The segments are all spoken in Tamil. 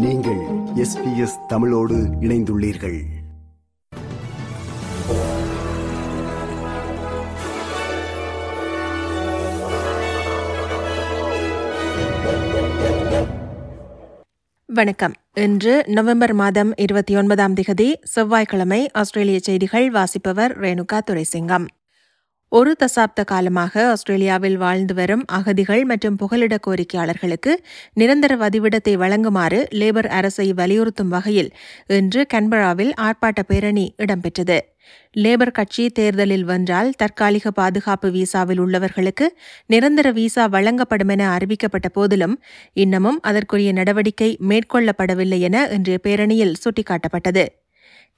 நீங்கள் எஸ்பிஎஸ் தமிழோடு இணைந்துள்ளீர்கள். வணக்கம். இன்று நவம்பர் மாதம் இருபத்தி ஒன்பதாம் திகதி செவ்வாய்க்கிழமை ஆஸ்திரேலிய செய்திகள் வாசிப்பவர் ரேணுகா துரைசிங்கம். ஒரு தசாப்த காலமாக ஆஸ்திரேலியாவில் வாழ்ந்து வரும் அகதிகள் மற்றும் புகலிட கோரிக்கையாளர்களுக்கு நிரந்தர வதிவிடத்தை வழங்குமாறு லேபர் அரசை வலியுறுத்தும் வகையில் இன்று கன்பராவில் ஆர்ப்பாட்ட பேரணி இடம்பெற்றது. லேபர் கட்சி தேர்தலில் வென்றால் தற்காலிக பாதுகாப்பு விசாவில் உள்ளவர்களுக்கு நிரந்தர விசா வழங்கப்படும் என அறிவிக்கப்பட்ட போதிலும் இன்னமும் அதற்குரிய நடவடிக்கை மேற்கொள்ளப்படவில்லை என இன்றைய பேரணியில் சுட்டிக்காட்டப்பட்டது.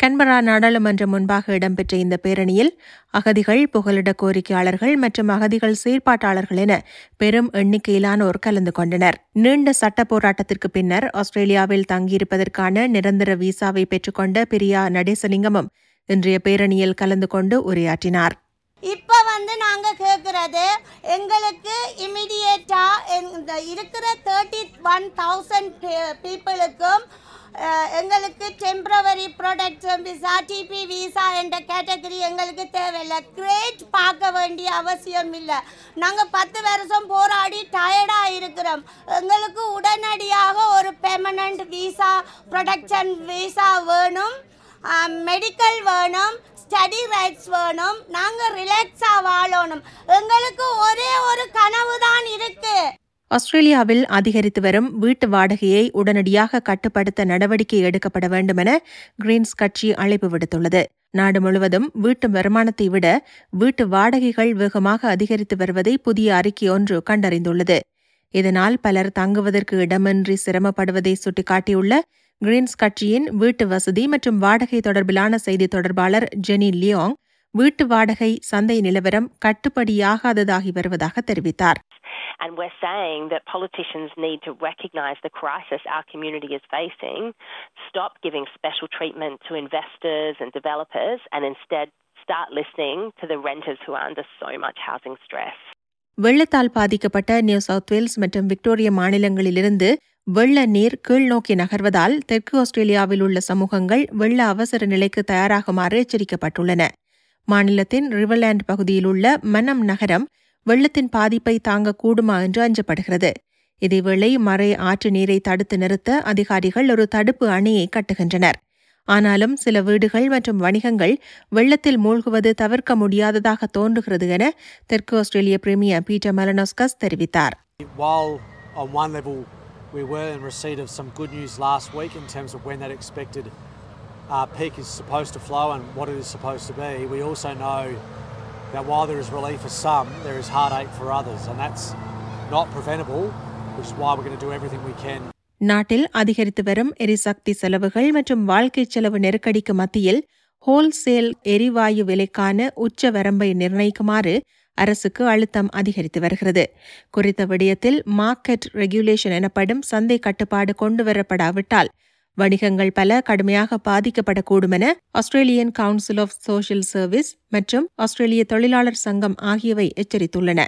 கன்பரா நாடாளுமன்றம் முன்பாக இடம்பெற்ற இந்த பேரணியில் அகதிகள் புகலிட கோரிக்கையாளர்கள் மற்றும் அகதிகள் சீர்ப்பாட்டாளர்கள் என பெரும் எண்ணிக்கையிலானோர் கலந்து கொண்டனர். நீண்ட சட்ட போராட்டத்திற்கு பின்னர் ஆஸ்திரேலியாவில் தங்கியிருப்பதற்கான நிரந்தர விசாவை பெற்றுக்கொண்ட பிரியா நடேசலிங்கமும் இன்றைய பேரணியில் கலந்து கொண்டு உரையாற்றினார். இப்போ வந்து நாங்கள் கேட்குறது எங்களுக்கு இமிடியேட்டாக இந்த இருக்கிற தேர்ட்டி ஒன் தௌசண்ட் பீப்புளுக்கும் எங்களுக்கு temporary protection visa TP visa என்ற கேட்டகரி எங்களுக்கு தேவையில்லை. கிரேட் பார்க்க வேண்டிய அவசியம் இல்லை. நாங்கள் பத்து வருஷம் போராடி டயர்டாக இருக்கிறோம். எங்களுக்கு உடனடியாக ஒரு பெர்மனண்ட் விசா ப்ரொடக்ஷன் விசா வேணும். மெடிக்கல் வேணும். ஸ்டடி ரைட்ஸ் வேணும். நாங்கள் ரிலாக்ஸாக வாழணும். எங்களுக்கு ஒரே ஒரு கனவு தான் இருக்குது ஆஸ்திரேலியாவில் அதிகரித்து வரும் வீட்டு வாடகையை உடனடியாக கட்டுப்படுத்த நடவடிக்கை எடுக்கப்பட வேண்டும் என கிரீன்ஸ் கட்சி அழைப்பு விடுத்துள்ளது. நாடு முழுவதும் வீட்டு வருமானத்தை விட வீட்டு வாடகைகள் வேகமாக அதிகரித்து வருவதை புதிய அறிக்கை ஒன்று கண்டறிந்துள்ளது. இதனால் பலர் தங்குவதற்கு இடமின்றி சிரமப்படுவதை சுட்டிக்காட்டியுள்ள கிரீன்ஸ் கட்சியின் வீட்டு வசதி மற்றும் வாடகை தொடர்பிலான செய்தி தொடர்பாளர் ஜெனி லியோங் வீட்டு வாடகை சந்தை நிலவரம் கட்டுப்படியாகாததாகி வருவதாக தெரிவித்தார். And we're saying that politicians need to recognise the crisis our community is facing, stop giving special treatment to investors and developers, and instead start listening to the renters who are under so much housing stress. வெள்ளத்தால் பாதிக்கப்பட்ட நியூ சவுத் வேல்ஸ் மற்றும் விக்டோரியா மாநிலங்களிலிருந்து வெள்ள நீர் கீழ் நோக்கி நகர்வதால் தெற்கு ஆஸ்திரேலியாவில் உள்ள சமூகங்கள் வெள்ள அவசர நிலைக்கு தயாராகுமாறு எச்சரிக்கப்பட்டுள்ளன மாநிலத்தின் ரிவர்லேண்ட் பகுதியில் உள்ள மனம் நகரம் வெள்ளத்தின் பாதிப்பை தாங்கக்கூடுமா என்று அஞ்சப்படுகிறது. இதேவேளை மறை ஆற்று நீரை தடுத்து நிறுத்த அதிகாரிகள் ஒரு தடுப்பு அணையை கட்டுகின்றனர். ஆனாலும் சில வீடுகள் மற்றும் வணிகங்கள் வெள்ளத்தில் மூழ்குவது தவிர்க்க முடியாததாக தோன்றுகிறது என தெற்கு ஆஸ்திரேலிய பிரீமியர் பீட்டர் மெலனோஸ்கஸ் தெரிவித்தார். We were in receipt of some good news last week in terms of when that expected uh, peak is supposed to flow and what it is supposed to be, we also know that while there is relief for some, there is heartache for others, and that's not preventable, which is why we're going to do everything we can. நாட்டில் அதிகரித்து வரும் எரிசக்தி செலவுகள் மற்றும் வாழ்க்கை செலவு நெருக்கடிக்கு மத்தியில் ஹோல்சேல் எரிவாயு விலைக்கான உச்ச வரம்பை நிர்ணயிக்குமாறு அரசுக்கு அழுத்தம் அதிகரித்து வருகிறது. குறித்த விடயத்தில் மார்க்கெட் ரெகுலேஷன் எனப்படும் சந்தை கட்டுப்பாடு கொண்டுவரப்படாவிட்டால் வணிகங்கள் பல கடுமையாக பாதிக்கப்படக்கூடும் என Australian council of social service மற்றும் ஆஸ்திரேலிய தொழிலாளர் சங்கம் ஆகியவை எச்சரித்துள்ளன.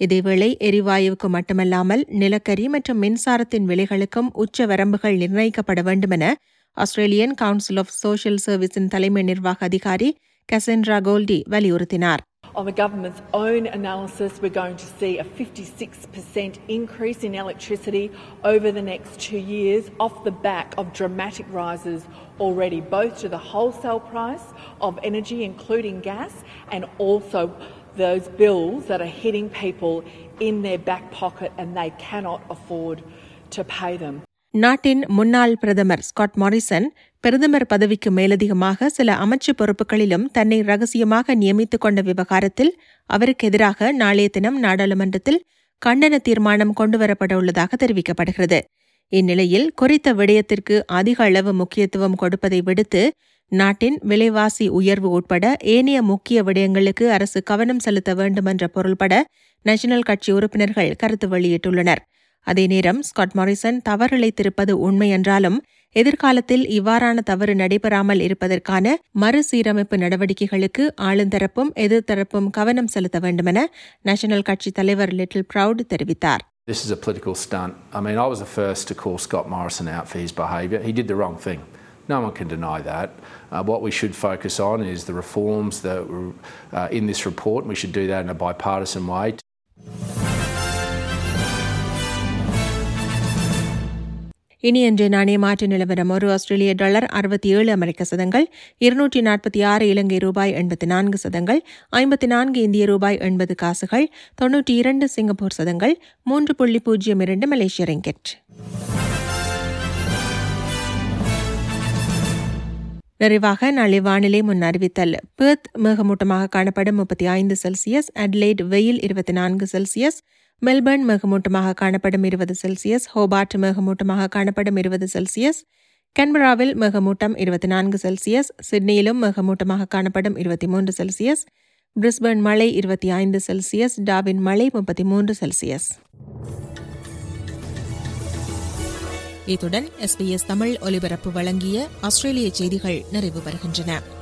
இதேவேளை எரிவாயுவுக்கு மட்டுமல்லாமல் நிலக்கரி மற்றும் மின்சாரத்தின் விலைகளுக்கும் உச்ச வரம்புகள் நிர்ணயிக்கப்பட வேண்டுமென ஆஸ்திரேலியன் கவுன்சில் ஆஃப் சோஷியல் சர்வீஸின் தலைமை நிர்வாக அதிகாரி கசென்ட்ரா கோல்டி வலியுறுத்தினார். On the government's own analysis, we're going to see a 56% increase in electricity over the next two years off the back of dramatic rises already, both to the wholesale price of energy, including gas, and also those bills that are hitting people in their back pocket and they cannot afford to pay them. நாட்டின் முன்னாள் பிரதமர் ஸ்காட் மாரிசன் பிரதமர் பதவிக்கு மேலதிகமாக சில அமைச்சு பொறுப்புகளிலும் தன்னை ரகசியமாக நியமித்துக் கொண்ட விவகாரத்தில் அவருக்கு எதிராக நாளைய தினம் நாடாளுமன்றத்தில் கண்டன தீர்மானம் கொண்டுவரப்பட உள்ளதாக தெரிவிக்கப்படுகிறது. இந்நிலையில் குறித்த விடயத்திற்கு அதிக அளவு முக்கியத்துவம் கொடுப்பதை விடுத்து நாட்டின் விலைவாசி உயர்வு உட்பட ஏனைய முக்கிய விடயங்களுக்கு அரசு கவனம் செலுத்த வேண்டும் என்ற பொருள்பட நேஷனல் கட்சி உறுப்பினர்கள் கருத்து வெளியிட்டுள்ளனர். அதே நேரம் ஸ்காட் மாரிசன் தவறிழைத்திருப்பது உண்மை என்றாலும் எதிர்காலத்தில் இவ்வாறான தவறு நடைபெறாமல் இருப்பதற்கான மறுசீரமைப்பு நடவடிக்கைகளுக்கு ஆளுந்தரப்பும் எதிர்த்தரப்பும் கவனம் செலுத்த வேண்டுமென நேஷனல் கட்சி தலைவர் லிட்டில் ப்ரவுட் தெரிவித்தார் This is a political stunt. I mean, I was the first to call Scott Morrison out for his behaviour. He did the wrong thing. No one can deny that. Uh, what we should focus on is the reforms that were uh, in this report, and we should do that in a bipartisan way. இனி இன்று நாணய மாற்று நிலவரம். ஒரு ஆஸ்திரேலிய டாலர் அறுபத்தி ஏழு அமெரிக்க சதங்கள் இருநூற்றி நாற்பத்தி ஆறு இலங்கை ரூபாய் எண்பத்தி நான்கு சதங்கள் ஐம்பத்தி நான்கு இந்திய ரூபாய் எண்பது காசுகள் தொன்னூற்றி இரண்டு சிங்கப்பூர் சதங்கள் மூன்று புள்ளி பூஜ்ஜியம் இரண்டு மலேசிய ரிங்கெட். நிறைவாக நாளை வானிலை முன் அறிவித்தல். பேர்த் மேகமூட்டமாக காணப்படும் முப்பத்தி ஐந்து செல்சியஸ் அட்லைட் வெயில் இருபத்தி நான்கு செல்சியஸ் மெல்பர்ன் மேகமூட்டமாக காணப்படும் இருபது செல்சியஸ் ஹோபார்ட் மேகமூட்டமாக காணப்படும் இருபது செல்சியஸ் கன்பராவில் மேகமூட்டம் இருபத்தி நான்கு செல்சியஸ் சிட்னியிலும் மேகமூட்டமாக காணப்படும் இருபத்தி மூன்று செல்சியஸ் பிரிஸ்பர்ன் மழை இருபத்தி ஐந்து செல்சியஸ் டாவின் மழை முப்பத்தி மூன்று செல்சியஸ். இத்துடன் எஸ்பிஎஸ் தமிழ் ஒலிபரப்பு வழங்கிய ஆஸ்திரேலிய செய்திகள் நிறைவு பெறுகின்றன.